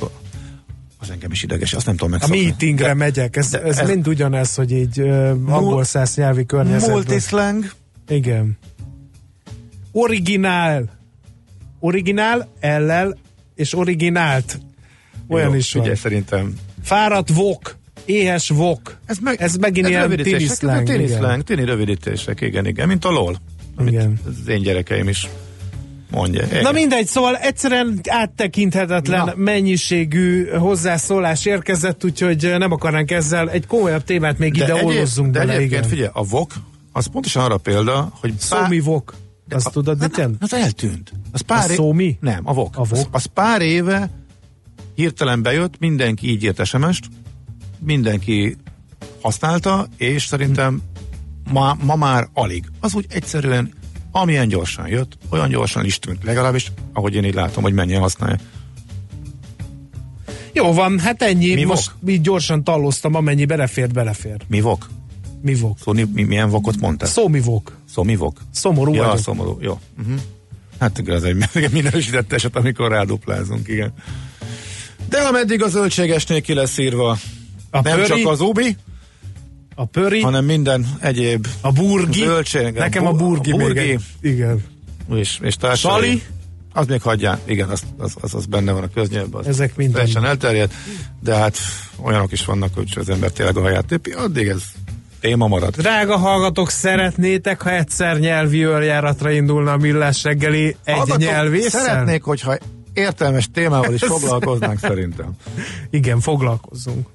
Az engem is ideges, azt nem tudom megszokni. A meetingre de, megyek, ez, de, ez, ez mind ugyanez, hogy így uh, angol száz nyelvi környezetben. Multislang. Igen. Originál. Originál, ellel, és originált. Olyan Jó, is van. Ugye, szerintem. Fáradt vok. Éhes vok. Ez, meg, ez megint ez ilyen tini Tini tini rövidítések, igen, igen, mint a LOL. Igen. Az én gyerekeim is mondja. Igen. Na mindegy, szóval egyszerűen áttekinthetetlen Na. mennyiségű hozzászólás érkezett, úgyhogy nem akarnánk ezzel egy komolyabb témát még de ide oldozzunk de bele. De egyébként igen. figyelj, a VOK az pontosan arra példa, hogy... Szómi VOK. Azt a, tudod, mit jelent? Az eltűnt. Az pár a szómi? Nem, a VOK. A VOK? Az, az pár éve hirtelen bejött, mindenki így írt sms mindenki használta, és szerintem ma, ma már alig. Az úgy egyszerűen amilyen gyorsan jött, olyan gyorsan is tűnt, legalábbis, ahogy én így látom, hogy mennyien használja. Jó van, hát ennyi. Mi Most vok? így gyorsan talloztam, amennyi belefér, belefér. Mi vok? Mi vok? Szó, mi, milyen vokot mondtál? Szó mi vok. Szó mi vok? Szomorú ja, vagyok. szomorú, jó. Uh-huh. Hát ez egy (laughs) minősített eset, amikor ráduplázunk, igen. De ameddig a zöldségesnél ki lesz írva, a nem pöri? csak az ubi, a pöri, hanem minden egyéb a burgi, zöldség, nekem a burgi, a burgi még igen. És, és társai. Sali, az még hagyján, igen, az, az, az, az benne van a köznyelvben. Ezek minden. Teljesen elterjedt, de hát olyanok is vannak, hogy az ember tényleg a haját tépi, addig ez téma marad. Drága hallgatók, szeretnétek, ha egyszer nyelvi őrjáratra indulna a millás reggeli egy nyelvésszel? Szeretnék, hogyha értelmes témával is foglalkoznánk szerintem. Igen, foglalkozzunk.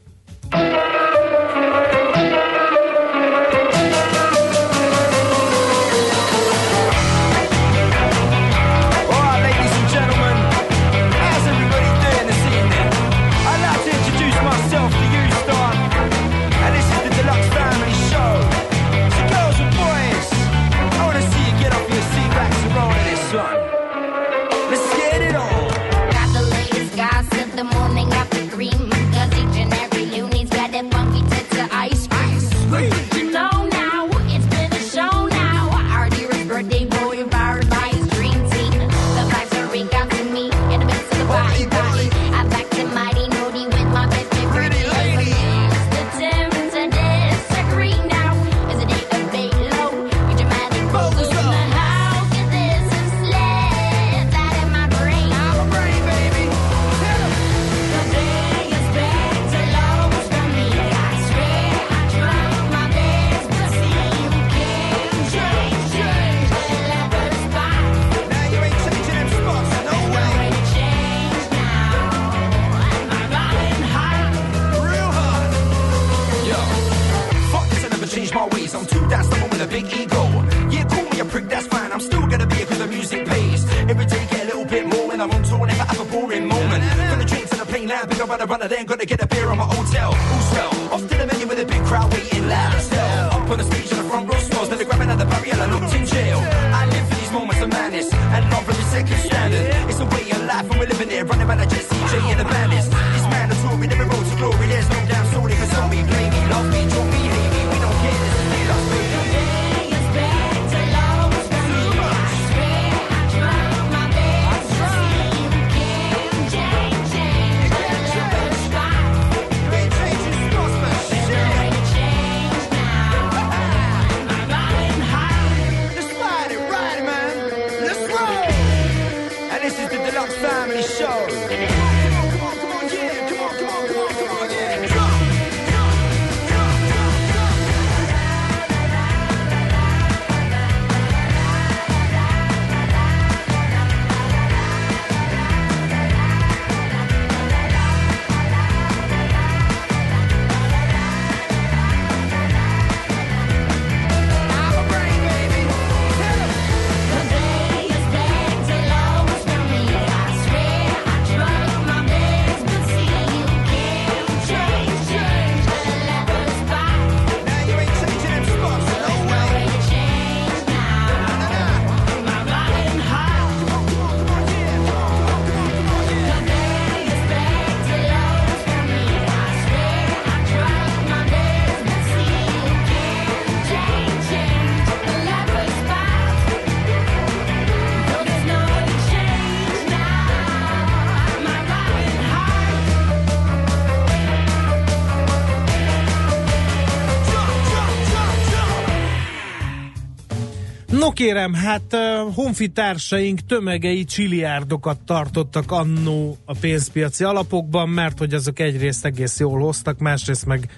Kérem, hát honfitársaink tömegei csiliárdokat tartottak annó a pénzpiaci alapokban, mert hogy azok egyrészt egész jól hoztak, másrészt meg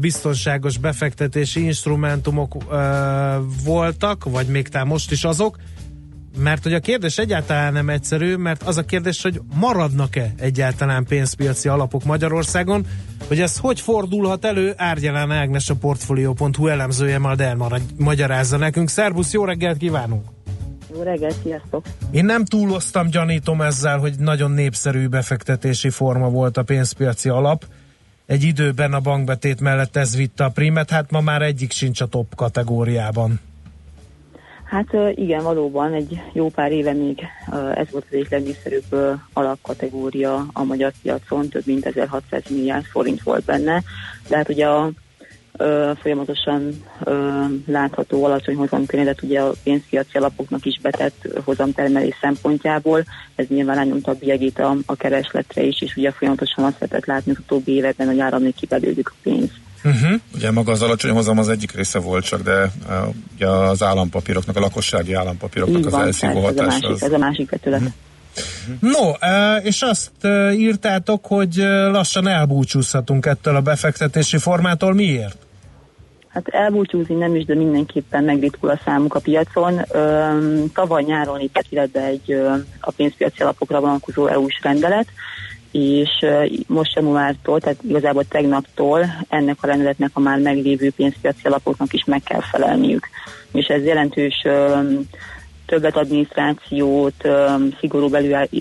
biztonságos befektetési instrumentumok voltak, vagy még talán most is azok, mert hogy a kérdés egyáltalán nem egyszerű, mert az a kérdés, hogy maradnak-e egyáltalán pénzpiaci alapok Magyarországon, hogy ez hogy fordulhat elő, Árgyalán Ágnes a Portfolio.hu elemzője majd elmagyarázza nekünk. Szerbusz, jó reggelt kívánunk! Jó reggelt, sziasztok! Én nem túloztam, gyanítom ezzel, hogy nagyon népszerű befektetési forma volt a pénzpiaci alap. Egy időben a bankbetét mellett ez vitte a primet, hát ma már egyik sincs a top kategóriában. Hát igen, valóban egy jó pár éve még ez volt az egyik legnépszerűbb alapkategória a magyar piacon, több mint 1600 milliárd forint volt benne, de hát ugye a folyamatosan látható alacsony hozamkörnyezet ugye a pénzpiaci alapoknak is betett hozamtermelés szempontjából, ez nyilván rányomta a biegét a, a keresletre is, és ugye folyamatosan azt lehetett látni az utóbbi években, hogy áramlik kibelődik a pénz. Uh-huh. Ugye maga az alacsony hozam az egyik része volt csak, de uh, ugye az állampapíroknak, a lakossági állampapíroknak Így az van, elszívó tehát ez a hatása másik, az... ez a másik vetület. No, eh, és azt írtátok, hogy lassan elbúcsúzhatunk ettől a befektetési formától. Miért? Hát elbúcsúzni nem is, de mindenképpen megritkul a számuk a piacon. Tavaly nyáron lépett életbe egy a pénzpiaci alapokra vonatkozó EU-s rendelet, és most januártól, tehát igazából tegnaptól ennek a rendeletnek a már meglévő pénzpiaci alapoknak is meg kell felelniük. És ez jelentős öm, többletadminisztrációt, öm, szigorú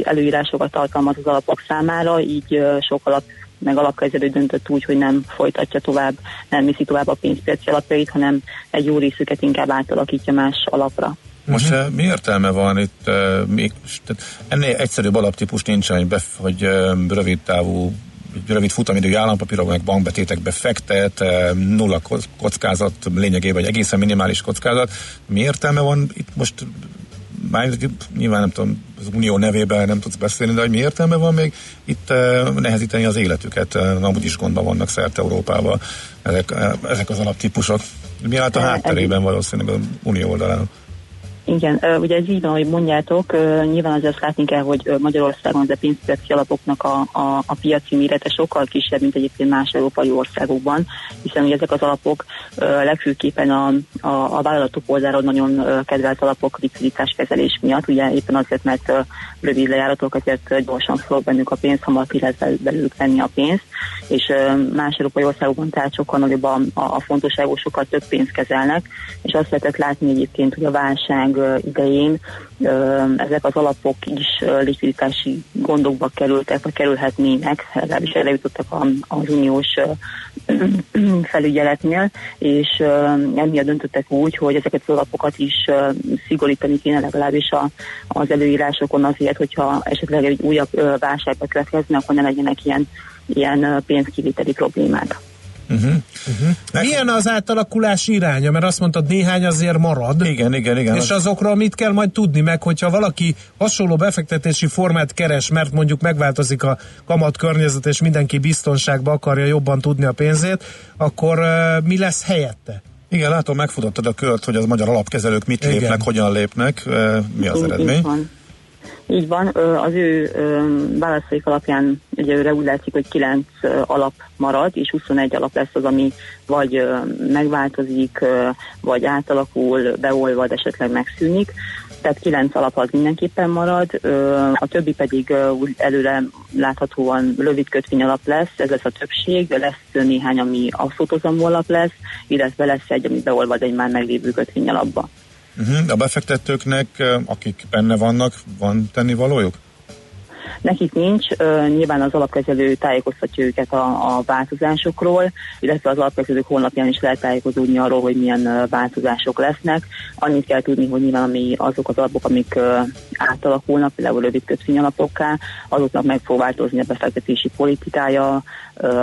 előírásokat tartalmaz az alapok számára, így sok alap meg alapkezelő döntött úgy, hogy nem folytatja tovább, nem viszi tovább a pénzpiaci alapjait, hanem egy jó részüket inkább átalakítja más alapra. Most uh-huh. mi értelme van itt, uh, mi, tehát ennél egyszerűbb alaptípus nincsen, hogy, bef, hogy uh, rövid távú rövid futamidő állampapírok, meg bankbetétekbe fektet, nulla kockázat, lényegében egy egészen minimális kockázat. Mi értelme van itt most már nyilván nem tudom, az unió nevében nem tudsz beszélni, de hogy mi értelme van még itt nehezíteni az életüket, amúgy is gondban vannak szerte Európában ezek, ezek az alaptípusok. Mi állt a hátterében valószínűleg az unió oldalán? Igen, ugye ez így van, ahogy mondjátok, nyilván azért látni kell, hogy Magyarországon a pénzpiaci alapoknak a, a, a piaci mérete sokkal kisebb, mint egyébként más európai országokban, hiszen ugye ezek az alapok legfőképpen a, a, a vállalatok oldalról nagyon kedvelt alapok likviditáskezelés miatt, ugye éppen azért, mert rövid lejáratok, azért gyorsan szól bennük a pénz, hamar ki lehet belőlük venni a pénzt, és más európai országokban tehát sokkal nagyobb a, a fontosságos, sokkal több pénzt kezelnek, és azt lehetett látni egyébként, hogy a válság idején ezek az alapok is likviditási gondokba kerültek, vagy kerülhetnének, legalábbis erre jutottak az uniós (clears throat) felügyeletnél, és emiatt döntöttek úgy, hogy ezeket az alapokat is szigorítani kéne legalábbis az előírásokon azért, hogyha esetleg egy újabb válságba következne, akkor ne legyenek ilyen, ilyen pénzkiviteli problémák. Uh-huh. Uh-huh. Milyen az átalakulás iránya? Mert azt mondtad, néhány azért marad. Igen, igen, igen. És azokról mit kell majd tudni meg, hogyha valaki hasonló befektetési formát keres, mert mondjuk megváltozik a kamat környezet, és mindenki biztonságba akarja jobban tudni a pénzét, akkor uh, mi lesz helyette? Igen, látom, megfutottad a kört, hogy az magyar alapkezelők mit Igen. lépnek, hogyan lépnek, uh, mi az eredmény. Van. Így van, az ő válaszaik alapján ugye őre úgy látszik, hogy 9 ö, alap marad, és 21 alap lesz az, ami vagy megváltozik, vagy átalakul, beolvad, esetleg megszűnik. Tehát 9 alap az mindenképpen marad, a többi pedig előre láthatóan rövid kötvény alap lesz, ez lesz a többség, lesz néhány, ami abszolút alap lesz, illetve lesz egy, ami beolvad egy már meglévő kötvény alapba. Uh-huh. A befektetőknek, akik benne vannak, van tennivalójuk? Nekik nincs, nyilván az alapkezelő tájékoztatja őket a, a változásokról, illetve az alapkezelők honlapján is lehet tájékozódni arról, hogy milyen változások lesznek. Annyit kell tudni, hogy nyilván ami azok az alapok, amik átalakulnak, például rövid kötvényalapokká, azoknak meg fog változni a befektetési politikája,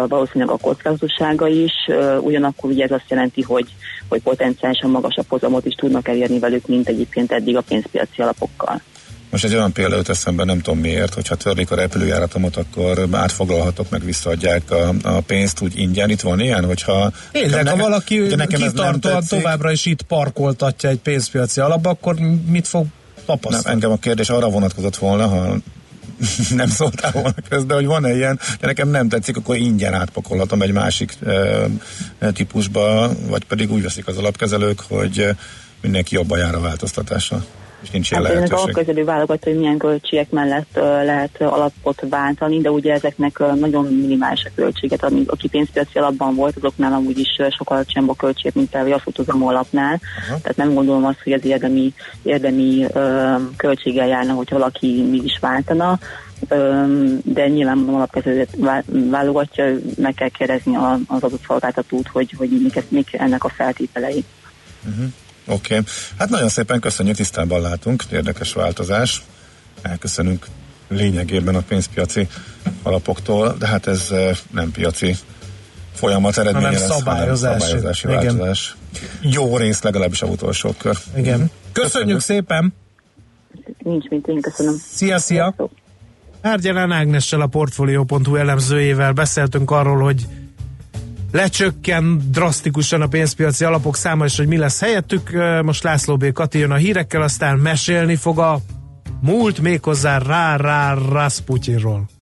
valószínűleg a kockázatossága is, ugyanakkor ugye ez azt jelenti, hogy, hogy potenciálisan magasabb hozamot is tudnak elérni velük, mint egyébként eddig a pénzpiaci alapokkal. Most egy olyan példa jut eszembe, nem tudom miért, hogyha törlik a repülőjáratomat, akkor átfoglalhatok, meg visszaadják a, a pénzt úgy ingyen. Itt van ilyen, hogyha... Tényleg, ha valaki nekem ez nem kitartóan tetszik. továbbra is itt parkoltatja egy pénzpiaci alapba, akkor mit fog Nem, tapasztalni? engem a kérdés arra vonatkozott volna, ha (laughs) nem szóltál volna közben, hogy van-e ilyen, de nekem nem tetszik, akkor ingyen átpakolhatom egy másik e, típusba, vagy pedig úgy veszik az alapkezelők, hogy mindenki jobban jár a változtatással. És nincs ilyen Hát a lehetőség. alapkezelő válogatja, hogy milyen költségek mellett ö, lehet alapot váltani, de ugye ezeknek ö, nagyon minimális a költséget, ami aki pénzpiaci alapban volt, azoknál amúgy is ö, sokkal alacsonyabb a költség, mint például a fotozomó alapnál. Aha. Tehát nem gondolom azt, hogy ez érdemi, érdemi költséggel járna, hogy valaki mégis váltana. De nyilván mondom, alapkezelőt vá- válogatja, meg kell kérdezni a- az adott szolgáltatót, hogy, hogy mik, mik ennek a feltételei. Oké. Okay. Hát nagyon szépen köszönjük, tisztában látunk, érdekes változás. Elköszönünk lényegében a pénzpiaci alapoktól, de hát ez eh, nem piaci folyamat eredménye Hanem lesz, szabályozási. hanem szabályozási Igen. változás. Jó rész, legalábbis a utolsó kör. Igen. Köszönjük szépen! Nincs mint én, köszönöm. Szia, szia! Sziasztok. Árgyalán Ágnessel a Portfolio.hu elemzőjével beszéltünk arról, hogy lecsökken drasztikusan a pénzpiaci alapok száma, és hogy mi lesz helyettük. Most László B. Kati jön a hírekkel, aztán mesélni fog a múlt méghozzá rá rá Rasputinról.